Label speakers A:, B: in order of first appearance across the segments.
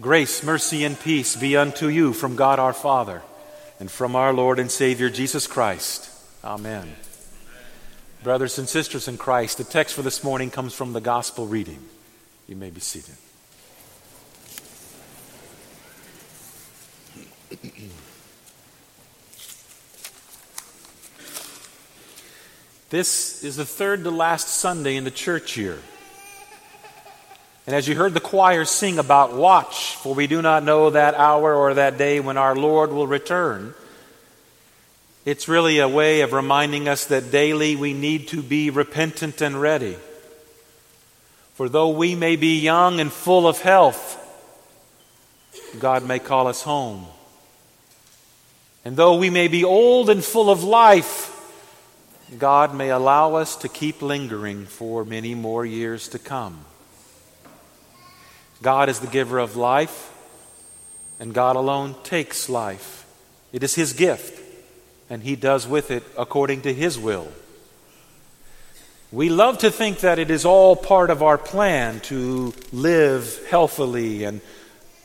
A: Grace, mercy, and peace be unto you from God our Father and from our Lord and Savior Jesus Christ. Amen. Brothers and sisters in Christ, the text for this morning comes from the gospel reading. You may be seated. This is the third to last Sunday in the church year. And as you heard the choir sing about watch, for we do not know that hour or that day when our Lord will return, it's really a way of reminding us that daily we need to be repentant and ready. For though we may be young and full of health, God may call us home. And though we may be old and full of life, God may allow us to keep lingering for many more years to come. God is the giver of life, and God alone takes life. It is His gift, and He does with it according to His will. We love to think that it is all part of our plan to live healthily and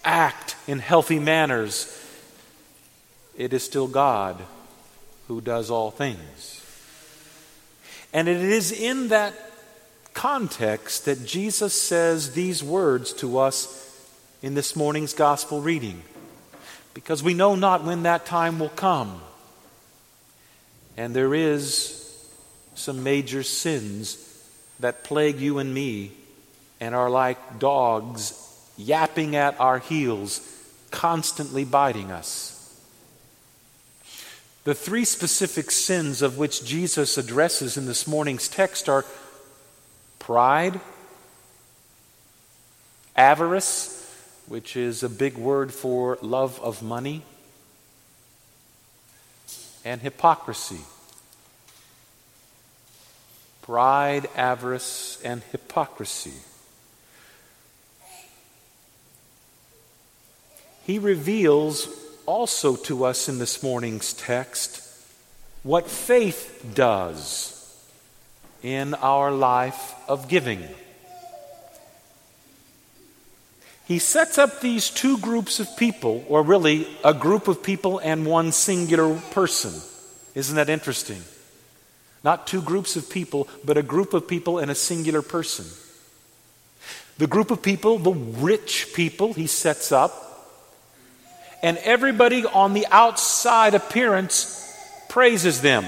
A: act in healthy manners. It is still God who does all things. And it is in that context that Jesus says these words to us in this morning's gospel reading. Because we know not when that time will come. And there is some major sins that plague you and me and are like dogs yapping at our heels, constantly biting us. The three specific sins of which Jesus addresses in this morning's text are pride, avarice, which is a big word for love of money, and hypocrisy. Pride, avarice, and hypocrisy. He reveals also to us in this morning's text what faith does in our life of giving. He sets up these two groups of people, or really a group of people and one singular person. Isn't that interesting? Not two groups of people, but a group of people and a singular person. The group of people, the rich people, he sets up, and everybody on the outside appearance praises them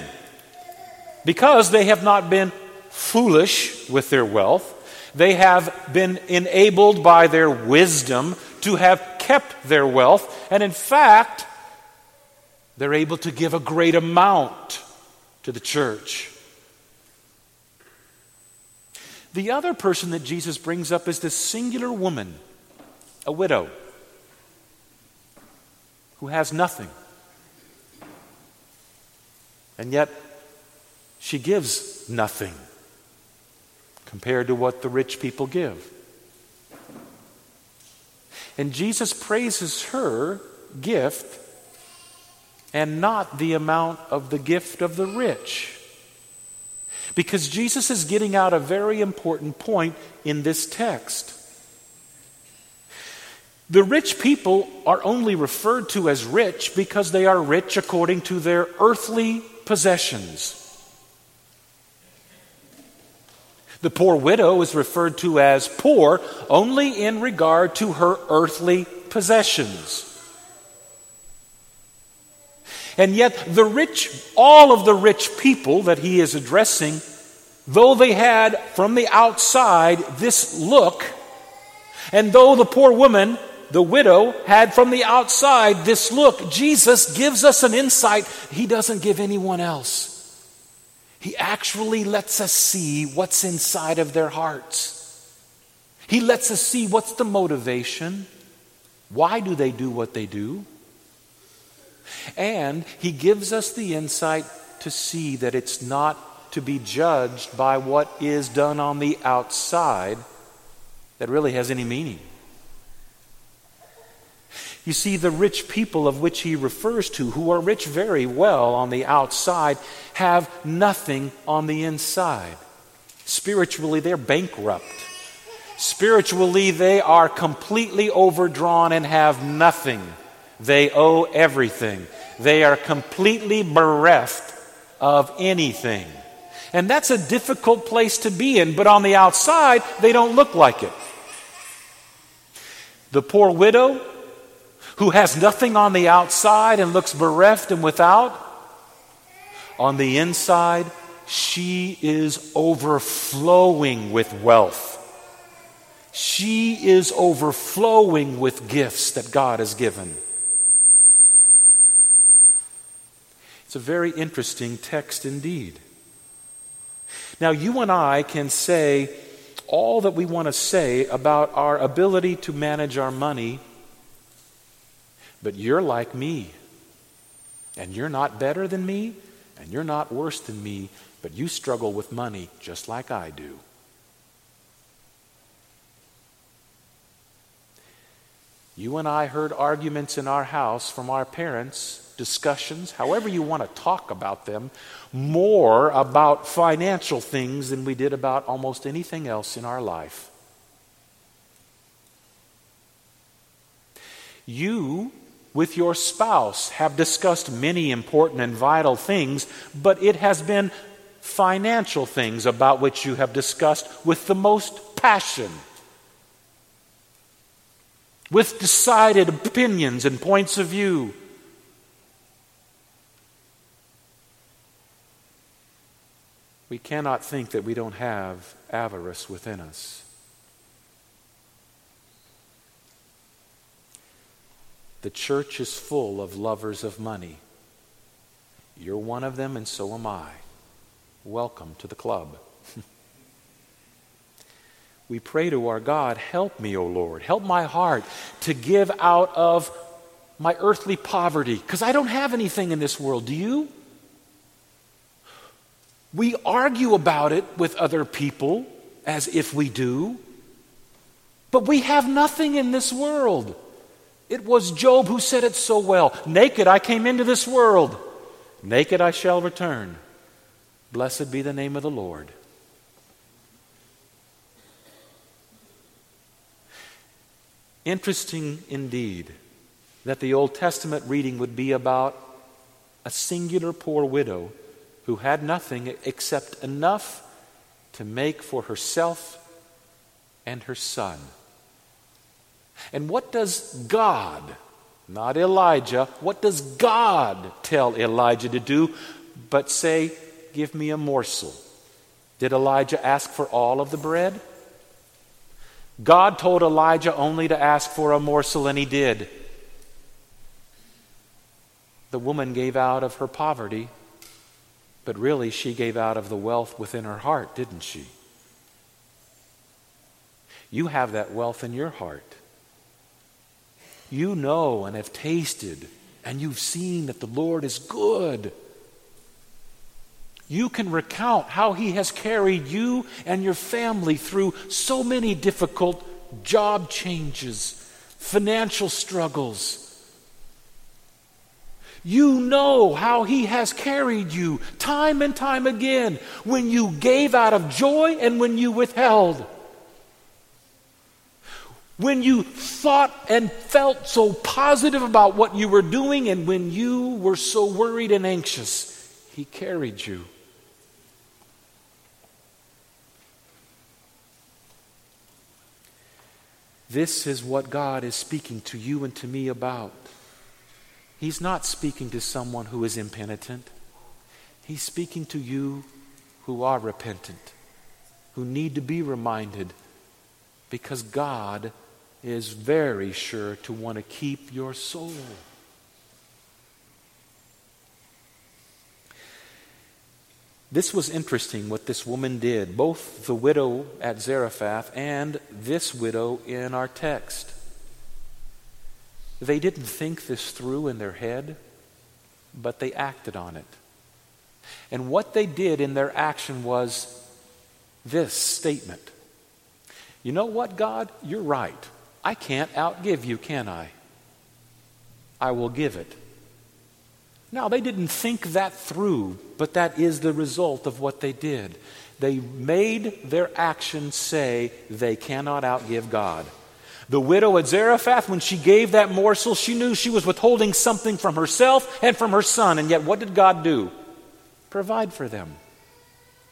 A: because they have not been foolish with their wealth. They have been enabled by their wisdom to have kept their wealth. And in fact, they're able to give a great amount to the church. The other person that Jesus brings up is this singular woman, a widow, who has nothing. And yet, she gives nothing compared to what the rich people give. And Jesus praises her gift and not the amount of the gift of the rich. Because Jesus is getting out a very important point in this text. The rich people are only referred to as rich because they are rich according to their earthly possessions. The poor widow is referred to as poor only in regard to her earthly possessions. And yet, the rich, all of the rich people that he is addressing, though they had from the outside this look, and though the poor woman, the widow, had from the outside this look, Jesus gives us an insight he doesn't give anyone else. He actually lets us see what's inside of their hearts. He lets us see what's the motivation. Why do they do what they do? And He gives us the insight to see that it's not to be judged by what is done on the outside that really has any meaning. You see, the rich people of which he refers to, who are rich very well on the outside, have nothing on the inside. Spiritually, they're bankrupt. Spiritually, they are completely overdrawn and have nothing. They owe everything. They are completely bereft of anything. And that's a difficult place to be in, but on the outside, they don't look like it. The poor widow who has nothing on the outside and looks bereft and without, on the inside, she is overflowing with wealth. She is overflowing with gifts that God has given. It's a very interesting text indeed. Now, you and I can say all that we want to say about our ability to manage our money, but you're like me. And you're not better than me, and you're not worse than me, but you struggle with money just like I do. You and I heard arguments in our house from our parents, discussions, however you want to talk about them, more about financial things than we did about almost anything else in our life. You, with your spouse, have discussed many important and vital things, but it has been financial things about which you have discussed with the most passion with decided opinions and points of view. We cannot think that we don't have avarice within us. The church is full of lovers of money. You're one of them, and so am I. Welcome to the club. we pray to our God, Help me, O Lord. Help my heart to give out of my earthly poverty, because I don't have anything in this world. Do you? We argue about it with other people as if we do, but we have nothing in this world. It was Job who said it so well Naked I came into this world, naked I shall return. Blessed be the name of the Lord. Interesting indeed that the Old Testament reading would be about a singular poor widow who had nothing except enough to make for herself and her son. And what does God, not Elijah, what does God tell Elijah to do but say, Give me a morsel? Did Elijah ask for all of the bread? God told Elijah only to ask for a morsel, and he did. The woman gave out of her poverty, but really she gave out of the wealth within her heart, didn't she? You have that wealth in your heart. You know and have tasted, and you've seen that the Lord is good. You can recount how He has carried you and your family through so many difficult job changes, financial struggles. You know how He has carried you time and time again when you gave out of joy and when you withheld. When you thought and felt so positive about what you were doing and when you were so worried and anxious, He carried you. This is what God is speaking to you and to me about. He's not speaking to someone who is impenitent. He's speaking to you who are repentant, who need to be reminded, because God is very sure to want to keep your soul. This was interesting what this woman did, both the widow at Zarephath and this widow in our text. They didn't think this through in their head, but they acted on it. And what they did in their action was this statement You know what, God? You're right. I can't outgive you, can I? I will give it. Now, they didn't think that through, but that is the result of what they did. They made their actions say they cannot outgive God. The widow at Zarephath, when she gave that morsel, she knew she was withholding something from herself and from her son. And yet, what did God do? Provide for them.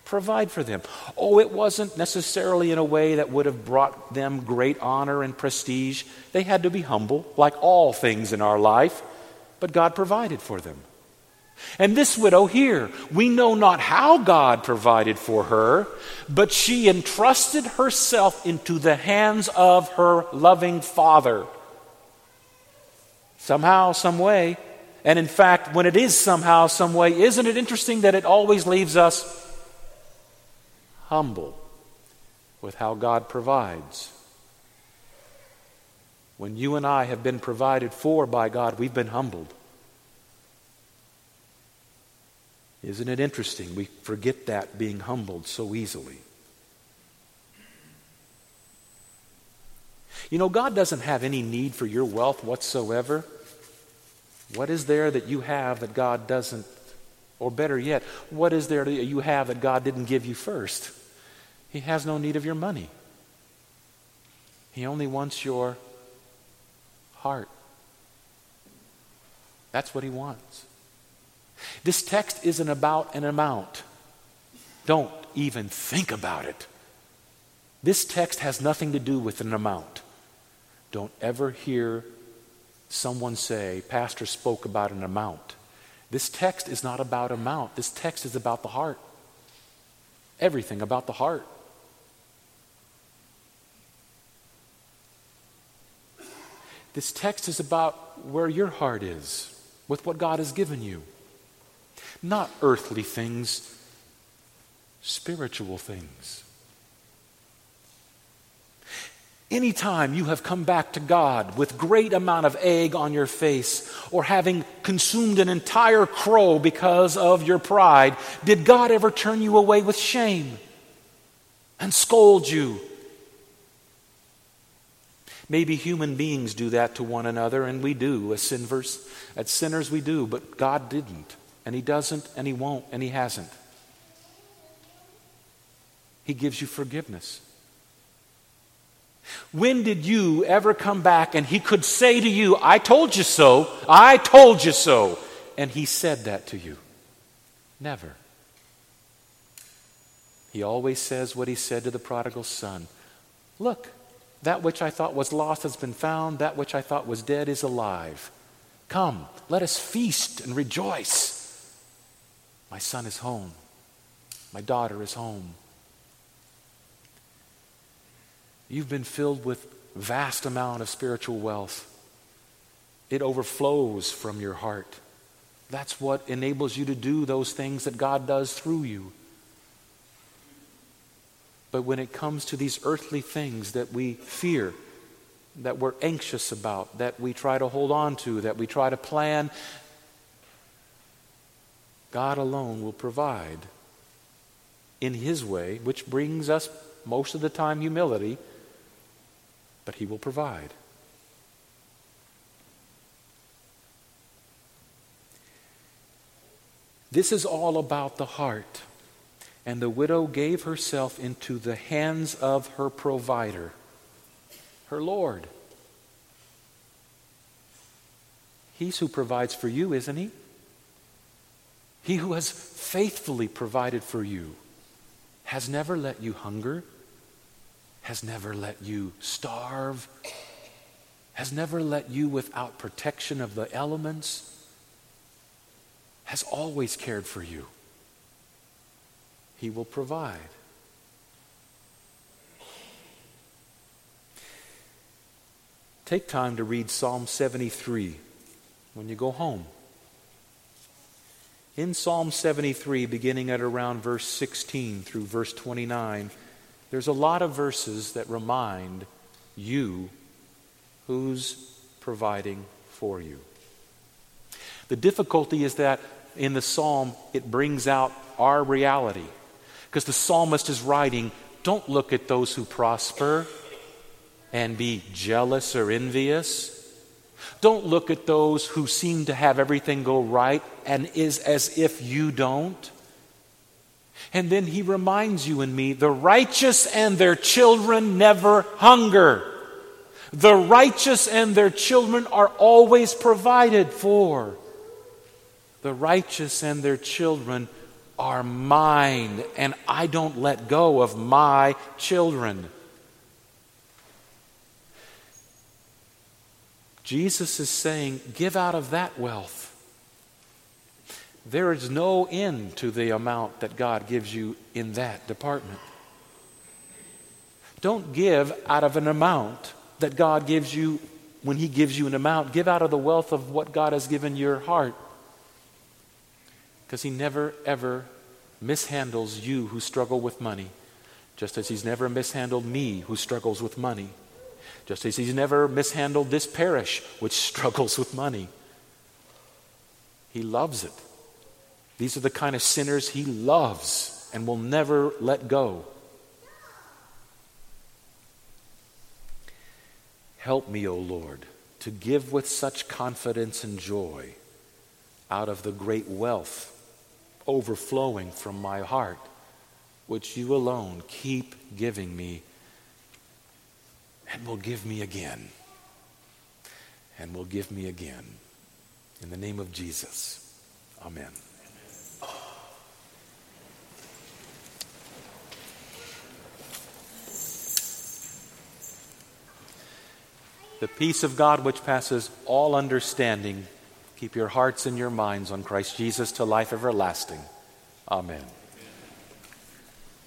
A: Provide for them. Oh, it wasn't necessarily in a way that would have brought them great honor and prestige. They had to be humble, like all things in our life, but God provided for them. And this widow here, we know not how God provided for her, but she entrusted herself into the hands of her loving Father. Somehow, some way. And in fact, when it is somehow, some way, isn't it interesting that it always leaves us humble with how God provides? When you and I have been provided for by God, we've been humbled. Isn't it interesting? We forget that being humbled so easily. You know, God doesn't have any need for your wealth whatsoever. What is there that you have that God doesn't? Or better yet, what is there that you have that God didn't give you first? He has no need of your money. He only wants your heart. That's what He wants. This text isn't about an amount. Don't even think about it. This text has nothing to do with an amount. Don't ever hear someone say, Pastor spoke about an amount. This text is not about amount. This text is about the heart. Everything about the heart. This text is about where your heart is with what God has given you. Not earthly things, spiritual things. Anytime you have come back to God with great amount of egg on your face or having consumed an entire crow because of your pride, did God ever turn you away with shame and scold you? Maybe human beings do that to one another, and we do as sinners. As sinners, we do, but God didn't. And He doesn't, and He won't, and He hasn't. He gives you forgiveness. When did you ever come back and He could say to you, I told you so, I told you so, and He said that to you? Never. He always says what He said to the prodigal son Look, that which I thought was lost has been found, that which I thought was dead is alive. Come, let us feast and rejoice. My son is home. My daughter is home. You've been filled with vast amount of spiritual wealth. It overflows from your heart. That's what enables you to do those things that God does through you. But when it comes to these earthly things that we fear, that we're anxious about, that we try to hold on to, that we try to plan, God alone will provide in His way, which brings us most of the time humility, but He will provide. This is all about the heart. And the widow gave herself into the hands of her provider, her Lord. He's who provides for you, isn't he? He who has faithfully provided for you has never let you hunger, has never let you starve, has never let you without protection of the elements, has always cared for you. He will provide. Take time to read Psalm 73 when you go home. In Psalm 73, beginning at around verse 16 through verse 29, there's a lot of verses that remind you who's providing for you. The difficulty is that in the psalm, it brings out our reality. Because the psalmist is writing, don't look at those who prosper and be jealous or envious. Don't look at those who seem to have everything go right and is as if you don't. And then he reminds you and me the righteous and their children never hunger. The righteous and their children are always provided for. The righteous and their children are mine, and I don't let go of my children. Jesus is saying, Give out of that wealth. There is no end to the amount that God gives you in that department. Don't give out of an amount that God gives you when He gives you an amount. Give out of the wealth of what God has given your heart. Because He never, ever mishandles you who struggle with money, just as He's never mishandled me who struggles with money, just as He's never mishandled this parish which struggles with money. He loves it. These are the kind of sinners he loves and will never let go. Help me, O Lord, to give with such confidence and joy out of the great wealth overflowing from my heart, which you alone keep giving me and will give me again. And will give me again. In the name of Jesus. Amen. The peace of God, which passes all understanding, keep your hearts and your minds on Christ Jesus to life everlasting. Amen.